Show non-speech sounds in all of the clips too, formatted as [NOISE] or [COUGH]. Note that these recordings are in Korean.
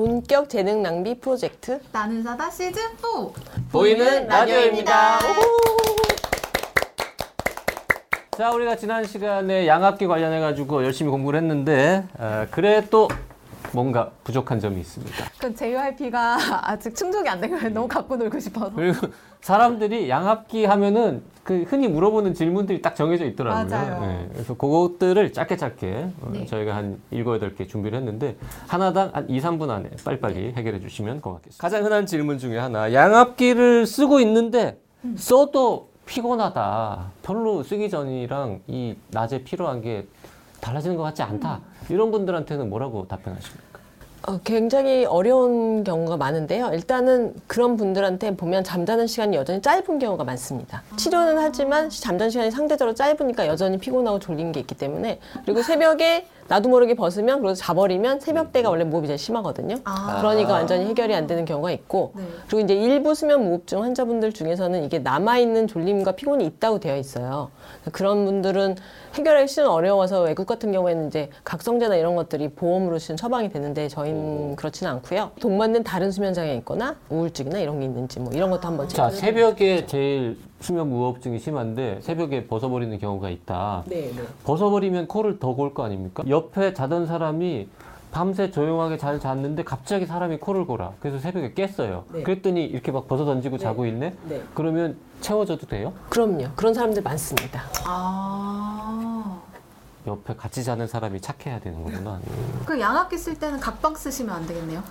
본격 재능 낭비 프로젝트. 나는 사다 시즌 4 보이는 라디오입니다. 자, 우리가 지난 시간에 양압기 관련해 가지고 열심히 공부를 했는데 어, 그래 또 뭔가 부족한 점이 있습니다. 그 JYP가 [LAUGHS] 아직 충족이 안 된 거예요. 너무 갖고 놀고 싶어서. 그리고 사람들이 양압기 하면은 그 흔히 물어보는 질문들이 딱 정해져 있더라고요. 맞아요. 네, 그래서 그것들을 짧게 짧게 어, 네. 저희가 한 7, 8개 준비를 했는데 하나당 한 2, 3분 안에 빨리빨리 해결해 주시면 고맙겠습니다. 가장 흔한 질문 중에 하나. 양압기를 쓰고 있는데 써도 피곤하다. 별로 쓰기 전이랑 이 낮에 필요한 게 달라지는 것 같지 않다. 이런 분들한테는 뭐라고 답변하십니까? 어, 굉장히 어려운 경우가 많은데요. 일단은 그런 분들한테 보면 잠자는 시간이 여전히 짧은 경우가 많습니다. 치료는 하지만 잠자는 시간이 상대적으로 짧으니까 여전히 피곤하고 졸린 게 있기 때문에 그리고 새벽에 나도 모르게 벗으면 그래서 자버리면 새벽대가 원래 무호흡이 제일 심하거든요. 아. 그러니까 완전히 해결이 안 되는 경우가 있고 네. 그리고 이제 일부 수면 무호흡증 환자분들 중에서는 이게 남아 있는 졸림과 피곤이 있다고 되어 있어요. 그런 분들은 해결하기 실은 어려워서 외국 같은 경우에는 이제 각성제나 이런 것들이 보험으로 실은 처방이 되는데 저희는 그렇지는 않고요. 동맞는 다른 수면 장애 있거나 우울증이나 이런 게 있는지 뭐 이런 것도 한번 자, 새벽에 제일 수면 무호흡증이 심한데 새벽에 벗어버리는 경우가 있다. 네, 네. 벗어버리면 코를 더 골 거 아닙니까? 옆에 자던 사람이 밤새 조용하게 잘 잤는데 갑자기 사람이 코를 골아. 그래서 새벽에 깼어요. 네. 그랬더니 이렇게 막 벗어 던지고 자고 있네? 네. 그러면 채워줘도 돼요? 그럼요. 그런 사람들 많습니다. 아. 옆에 같이 자는 사람이 착해야 되는 거구나. 그 양압기 쓸 때는 각방 쓰시면 안 되겠네요.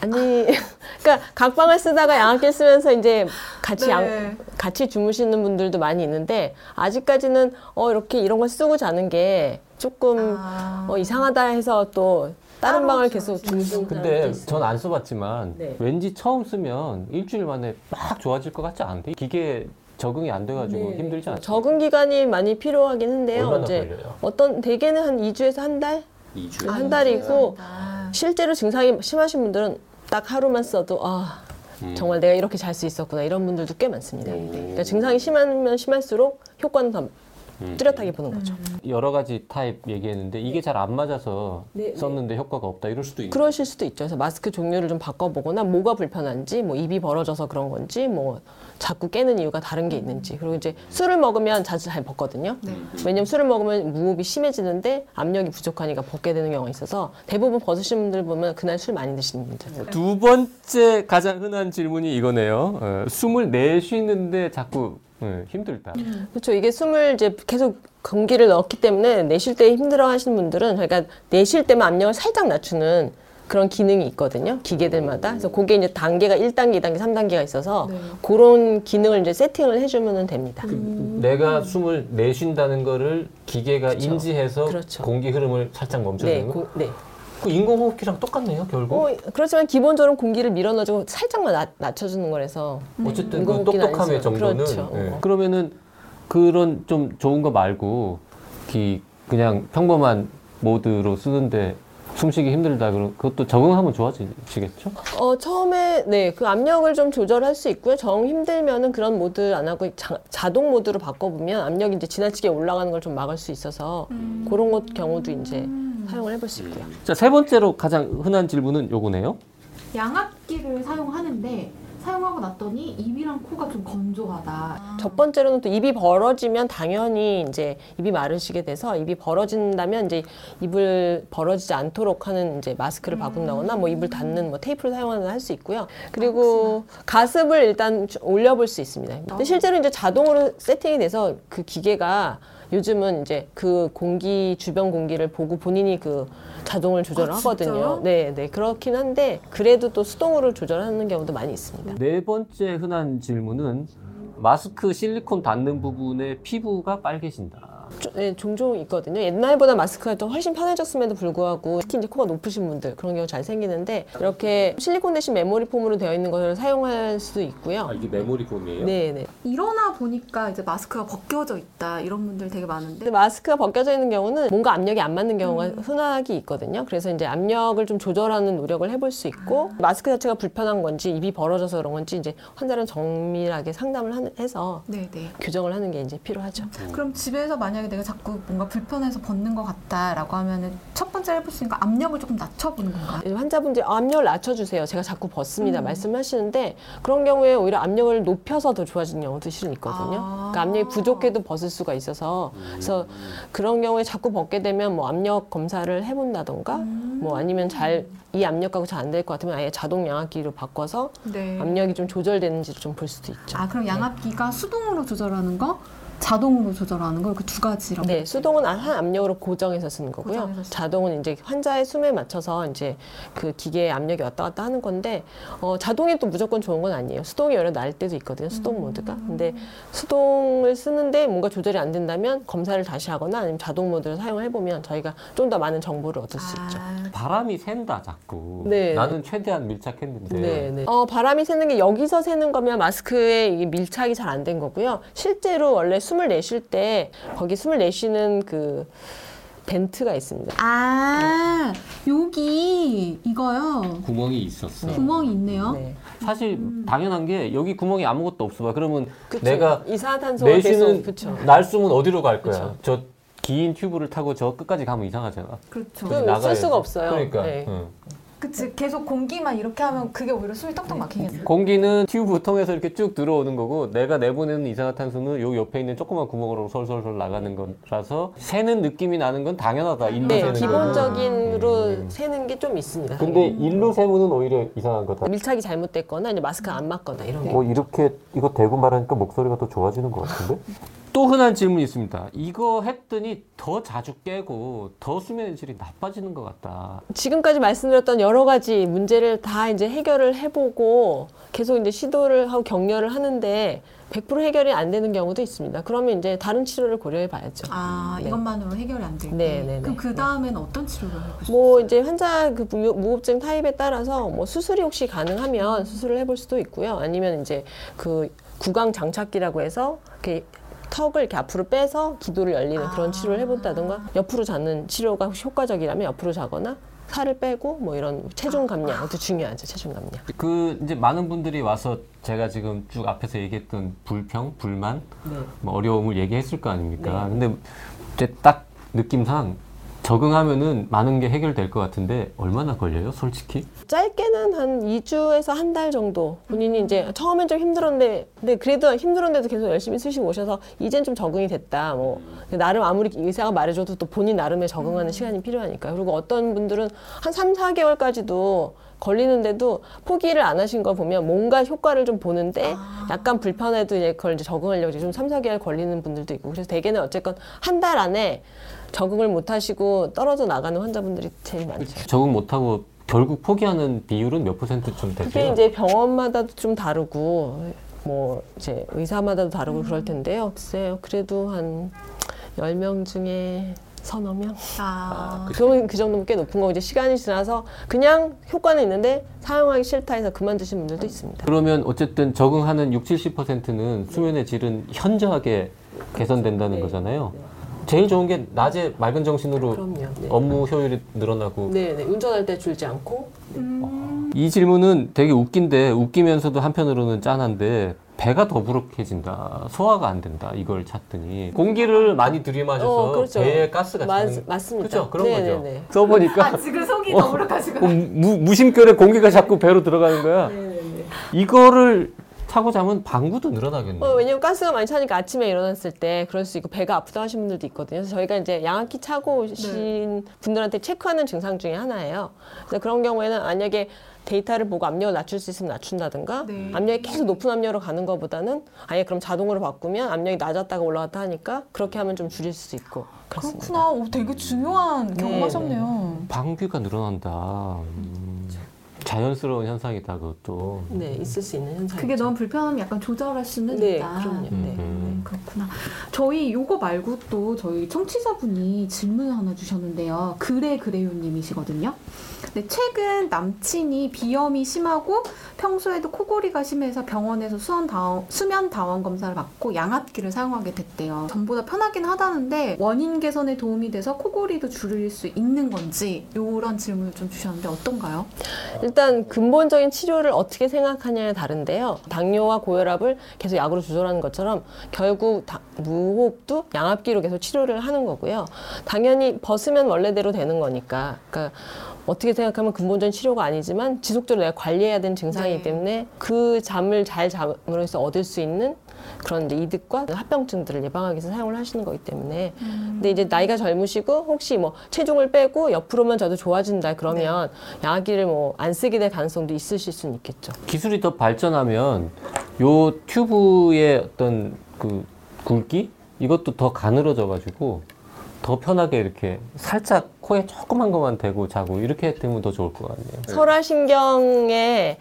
아니, [LAUGHS] 그러니까 각방을 쓰다가 양압기 쓰면서 이제 같이 네. 양, 같이 주무시는 분들도 많이 있는데 아직까지는 어 이렇게 이런 걸 쓰고 자는 게 조금 아. 어, 이상하다 해서 또 다른 방을 계속 주무시는 근데. 전 안 써봤지만 네. 왠지 처음 쓰면 일주일 만에 막 좋아질 것 같지 않대? 기계 적응이 안 돼가지고 네. 힘들지 않아요? 적응 기간이 많이 필요하긴 한데요. 얼마나 이제 걸려요? 어떤 대개는 한 2주에서 한 달? 2주. 한 달이고 아. 실제로 증상이 심하신 분들은 딱 하루만 써도 아 음. 정말 내가 이렇게 잘 수 있었구나 이런 분들도 꽤 많습니다. 그러니까 증상이 심하면 심할수록 효과는 더 음. 뚜렷하게 보는 거죠. 여러 가지 타입 얘기했는데 이게 잘 안 맞아서 네, 네. 썼는데 효과가 없다 이럴 수도 있는 그러실 수도 있죠. 그래서 마스크 종류를 좀 바꿔보거나 뭐가 불편한지, 뭐 입이 벌어져서 그런 건지, 뭐 자꾸 깨는 이유가 다른 게 있는지. 그리고 이제 술을 먹으면 자주 잘 벗거든요. 네. 왜냐면 술을 먹으면 무호흡이 심해지는데 압력이 부족하니까 벗게 되는 경우가 있어서 대부분 벗으신 분들 보면 그날 술 많이 드시는 분들. 두 번째 가장 흔한 질문이 이거네요. 어, 숨을 내쉬는데 자꾸 어, 힘들다. 그렇죠. 이게 숨을 이제 계속 공기를 넣기 때문에 내쉴 때 힘들어 하시는 분들은 그러니까 내쉴 때만 압력을 살짝 낮추는 그런 기능이 있거든요. 기계들마다. 그래서 그게 이제 단계가 1단계, 2단계, 3단계가 있어서 네. 그런 기능을 이제 세팅을 해주면 됩니다. 내가 숨을 내쉰다는 거를 기계가 그쵸. 인지해서 그렇죠. 공기 흐름을 살짝 네, 멈춰주는 거. 고- 네. 그 인공호흡기랑 똑같네요, 결국. 어, 그렇지만 기본적으로 공기를 밀어넣어주고 살짝만 낮, 낮춰주는 거라서 어쨌든 그 똑똑함의. 정도는 그렇죠. 예. 어. 그러면은 그런 좀 좋은 거 말고 기 그냥 평범한 모드로 쓰는데 숨쉬기 힘들다 그럼 그것도 적응하면 좋아지시겠죠? 어, 처음에, 네, 그 압력을 좀 조절할 수 있고요. 정 힘들면은 그런 모드 안 하고 자, 동 모드로 바꿔보면 압력이 이제 지나치게 올라가는 걸 좀 막을 수 있어서 그런 것 경우도 이제 사용을 해볼 수 있고요. 자, 세 번째로 가장 흔한 질문은 요거네요. 양압기를 사용하는데 사용하고 났더니 입이랑 코가 좀 건조하다. 첫 번째로는 또 입이 벌어지면 당연히 이제 입이 마르시게 돼서 입이 벌어진다면 이제 입을 벌어지지 않도록 하는 이제 마스크를 바꾼다거나 뭐 입을 닫는 뭐 테이프를 사용하는 할 수 있고요. 그리고 가습을 일단 주- 올려볼 수 있습니다. 근데 실제로 이제 자동으로 세팅이 돼서 그 기계가 요즘은 이제 그 공기 주변 공기를 보고 본인이 그 자동을 조절을 아, 하거든요. 네, 네 그렇긴 한데 그래도 또 수동으로 조절하는 경우도 많이 있습니다. 네 번째 흔한 질문은 마스크 실리콘 닿는 부분에 피부가 빨개진다. 조- 네, 종종 있거든요. 옛날보다 마스크가 좀 훨씬 편해졌음에도 불구하고 특히 이제 코가 높으신 분들 그런 경우 잘 생기는데 이렇게 실리콘 대신 메모리 폼으로 되어 있는 것을 사용할 수도 있고요. 아, 이게 메모리 폼이에요? 네, 네. 일어나 보니까 이제 마스크가 벗겨져 있다 이런 분들 되게 많은데 근데 마스크가 벗겨져 있는 경우는 뭔가 압력이 안 맞는 경우가 흔하게 있거든요. 그래서 이제 압력을 좀 조절하는 노력을 해볼 수 있고 마스크 자체가 불편한 건지 입이 벌어져서 그런 건지 이제 환자는 정밀하게 상담을 하는- 해서 네네. 교정을 하는 게 이제 필요하죠. 그럼 집에서 만약 에 내가 자꾸 뭔가 불편해서 벗는 것 같다라고 하면은 첫 번째 해볼 수 있는 거 압력을 조금 낮춰보는 건가? 환자분들이 압력을 낮춰주세요. 제가 자꾸 벗습니다. 말씀하시는데 그런 경우에 오히려 압력을 높여서 더 좋아지는 경우도 실은 있거든요. 아. 그러니까 압력이 부족해도 벗을 수가 있어서 그래서 그런 경우에 자꾸 벗게 되면 뭐 압력 검사를 해본다던가 뭐 아니면 잘 이 압력하고 잘 안 될 것 같으면 아예 자동 양압기로 바꿔서 네. 압력이 좀 조절되는지를 좀 볼 수도 있죠. 아 그럼 양압기가 수동으로 조절하는 거, 자동으로 조절하는 거 이렇게 두 가지라고. 네, 수동은 한 압력으로 고정해서 쓰는 거고요. 고정해서 쓰는 자동은 이제 환자의 숨에 맞춰서 이제 그 기계의 압력이 왔다 갔다 하는 건데 어, 자동이 또 무조건 좋은 건 아니에요. 수동이 오히려 나을 때도 있거든요. 수동 모드가. 근데 수동을 쓰는데 뭔가 조절이 안 된다면 검사를 다시 하거나 아니면 자동 모드를 사용해 보면 저희가 좀 더 많은 정보를 얻을 수 있죠. 아, 바람이 샌다 자꾸. 네. 나는 최대한 밀착했는데. 네, 네. 어, 바람이 새는 게 여기서 새는 거면 마스크에 이게 밀착이 잘 안 된 거고요. 실제로 원래 숨을 내쉴 때 거기 숨을 내쉬는 그 벤트가 있습니다. 아 여기 이거요. 구멍이 있었어. 구멍이 있네요. 네. 사실 당연한 게 여기 구멍이 아무것도 없어 봐. 그러면 그쵸. 내가 이산화탄소가 내쉬는 계속 그쵸. 날숨은 어디로 갈 거야? 그쵸. 저긴 튜브를 타고 저 끝까지 가면 이상하잖아. 그렇죠. 그- 쓸 나가야지. 수가 없어요. 그러니까. 네. 응. 그치 계속 공기만 이렇게 하면 그게 오히려 숨이 턱턱 막히겠네. 공기는 튜브 통해서 이렇게 쭉 들어오는 거고 내가 내보내는 이산화탄소는 요 옆에 있는 조그만 구멍으로 솔솔솔 나가는 거라서 새는 느낌이 나는 건 당연하다. 일로 네, 새는. 기본적인으로 새는 게 좀 있습니다. 근데 일로 세우는 오히려 이상한 거다. 밀착이 잘못됐거나 이제 마스크가 안 맞거나 이런 게. 뭐 이렇게 이거 대고 말하니까 목소리가 더 좋아지는 것 같은데? [LAUGHS] 또 흔한 질문이 있습니다. 이거 했더니 더 자주 깨고 더 수면의 질이 나빠지는 것 같다. 지금까지 말씀드렸던 여러 가지 문제를 다 이제 해결을 해보고 계속 이제 시도를 하고 격려를 하는데 100% 해결이 안 되는 경우도 있습니다. 그러면 이제 다른 치료를 고려해 봐야죠. 아 네. 이것만으로 해결이 안될 때. 네, 네, 네. 그럼 그 다음에는 어떤 치료를 해보시죠? 뭐 이제 환자 그 무- 무호흡증 타입에 따라서 뭐 수술이 혹시 가능하면 수술을 해볼 수도 있고요. 아니면 이제 그 구강 장착기라고 해서 이렇게 턱을 이렇게 앞으로 빼서 기도를 열리는 그런 아. 치료를 해본다던가 옆으로 자는 치료가 혹시 효과적이라면 옆으로 자거나 살을 빼고 뭐 이런 체중 감량 아주 중요하죠 체중 감량. 그 이제 많은 분들이 와서 제가 지금 쭉 앞에서 얘기했던 불평, 불만, 네. 뭐 어려움을 얘기했을 거 아닙니까? 네. 근데 이제 딱 느낌상 적응하면은 많은 게 해결될 것 같은데 얼마나 걸려요, 솔직히? 짧게는 한 2주에서 한 달 정도. 본인이 이제 처음엔 좀 힘들었는데 근데 그래도 힘들었는데도 계속 열심히 쓰시고 오셔서 이젠 좀 적응이 됐다 뭐. 나름 아무리 의사가 말해줘도 또 본인 나름의 적응하는 시간이 필요하니까 그리고 어떤 분들은 한 3, 4개월까지도 걸리는데도 포기를 안 하신 거 보면 뭔가 효과를 좀 보는데 약간 불편해도 이제 그걸 이제 적응하려고 이제 좀 3, 4개월 걸리는 분들도 있고 그래서 대개는 어쨌건 한 달 안에 적응을 못 하시고 떨어져 나가는 환자분들이 제일 많죠. 적응 못 하고 결국 포기하는 비율은 몇 퍼센트쯤 그게 되세요? 이제 병원마다도 좀 다르고 뭐 이제 의사마다도 다르고 그럴 텐데요. 글쎄요. 그래도 한 10명 중에 서너 명? 아, 그러면 그 정도면 꽤 높은 거고 이제 시간이 지나서 그냥 효과는 있는데 사용하기 싫다 해서 그만두신 분들도 있습니다. 그러면 어쨌든 적응하는 6, 70%는 수면의 질은 현저하게 개선된다는 네. 거잖아요. 제일 좋은 게 낮에 맑은 정신으로 그럼요. 네. 업무 효율이 늘어나고 네, 네. 운전할 때 줄지 않고 음, 이 질문은 되게 웃긴데 웃기면서도 한편으로는 짠한데 배가 더부룩해진다 소화가 안 된다 이걸 찾더니 공기를 많이 들이마셔서 어, 그렇죠. 배에 가스가 맞, 차는 맞습니다. 그렇죠 그런 네, 거죠. 써보니까 [LAUGHS] 아 지금 속이 어. 더부룩하시고. 그 무, 무심결에 공기가 자꾸 배로 들어가는 거야 [LAUGHS] 이거를 차고 자면 방구도 늘어나겠네 어, 왜냐면 가스가 많이 차니까 아침에 일어났을 때 그럴 수 있고 배가 아프다 하신 분들도 있거든요. 그래서 저희가 이제 양압기 차고 오신 분들한테 체크하는 증상 중에 하나예요. 그래서 그런 경우에는 만약에 데이터를 보고 압력을 낮출 수 있으면 낮춘다든가 네. 압력이 계속 높은 압력으로 가는 것보다는 아예 그럼 자동으로 바꾸면 압력이 낮았다가 올라갔다 하니까 그렇게 하면 좀 줄일 수 있고 그렇습니다. 그렇구나. 오, 되게 중요한 경험하셨네요. 방귀가 늘어난다 음, 자연스러운 현상이다 그것도 네, 있을 수 있는 현상. 그게 너무 불편하면 약간 조절할 수는 네, 있다. 그럼요. 네. 음. 그렇구나. 저희 요거 말고 또 저희 청취자분이 질문 하나 주셨는데요. 그래 그래요님이시거든요. 근데 최근 남친이 비염이 심하고 평소에도 코골이가 심해서 병원에서 수면 다원, 수면 다원 검사를 받고 양압기를 사용하게 됐대요. 전보다 편하긴 하다는데 원인 개선에 도움이 돼서 코골이도 줄일 수 있는 건지 이런 질문을 좀 주셨는데 어떤가요? 일단 근본적인 치료를 어떻게 생각하냐에 다른데요. 당뇨와 고혈압을 계속 약으로 조절하는 것처럼 결국 다- 무호흡도 양압기로 계속 치료를 하는 거고요. 당연히 벗으면 원래대로 되는 거니까. 그러니까 어떻게 생각하면 근본적인 치료가 아니지만 지속적으로 내가 관리해야 되는 증상이기 네. 때문에 그 잠을 잘 잠으로 해서 얻을 수 있는 그런 이득과 합병증들을 예방하기 위해서 사용을 하시는 거기 때문에 근데 이제 나이가 젊으시고 혹시 뭐 체중을 빼고 옆으로만 저도 좋아진다 그러면 양압기를 뭐 안 쓰게 될 가능성도 있으실 수는 있겠죠. 기술이 더 발전하면 요 튜브의 어떤 그 굵기? 이것도 더 가늘어져 가지고 더 편하게 이렇게 살짝 코에 조그만 것만 대고 자고 이렇게 되면 더 좋을 것 같네요. 설화신경에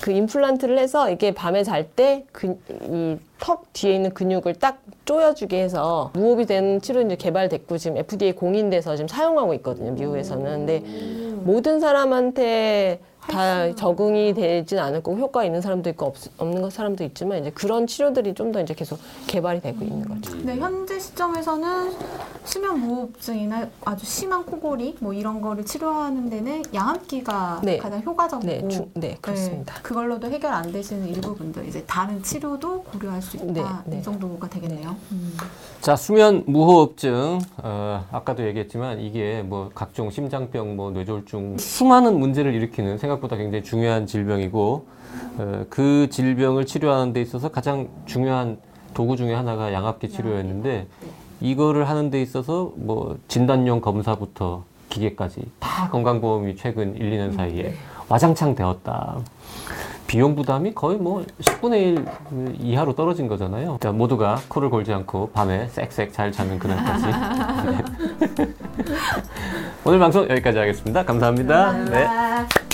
그 임플란트를 해서 이게 밤에 잘 때 이 턱 뒤에 있는 근육을 딱 조여주게 해서 무호흡이 되는 치료 이제 개발됐고 지금 FDA 공인돼서 지금 사용하고 있거든요 미국에서는. 근데 모든 사람한테 다 적응이 되진 않을 거고 효과가 있는 사람도 있고 없, 없는 것 사람도 있지만 이제 그런 치료들이 좀 더 이제 계속 개발이 되고 있는 거죠. 네, 현재 시점에서는 수면 무호흡증이나 아주 심한 코골이 뭐 이런 거를 치료하는 데는 양압기가 네. 가장 효과적이고 네, 주- 네 그렇습니다. 네, 그걸로도 해결 안 되시는 일부 분들 이제 다른 치료도 고려할 수 있다 네, 네. 이 정도가 되겠네요. 음. 자, 수면 무호흡증. 어, 아까도 얘기했지만 이게 뭐 각종 심장병, 뭐 뇌졸중 수많은 문제를 일으키는 생각 보다 굉장히 중요한 질병이고 어, 그 질병을 치료하는 데 있어서 가장 중요한 도구 중에 하나가 양압기 치료였는데 이거를 하는 데 있어서 뭐 진단용 검사부터 기계까지 다 건강보험이 최근 1, 2년 사이에 와장창 되었다. 비용 부담이 거의 뭐 10분의 1 이하로 떨어진 거잖아요. 자, 모두가 코를 골지 않고 밤에 쌕쌕 잘 자는 그날까지. 네. [LAUGHS] 오늘 방송 여기까지 하겠습니다 감사합니다. 네. 아.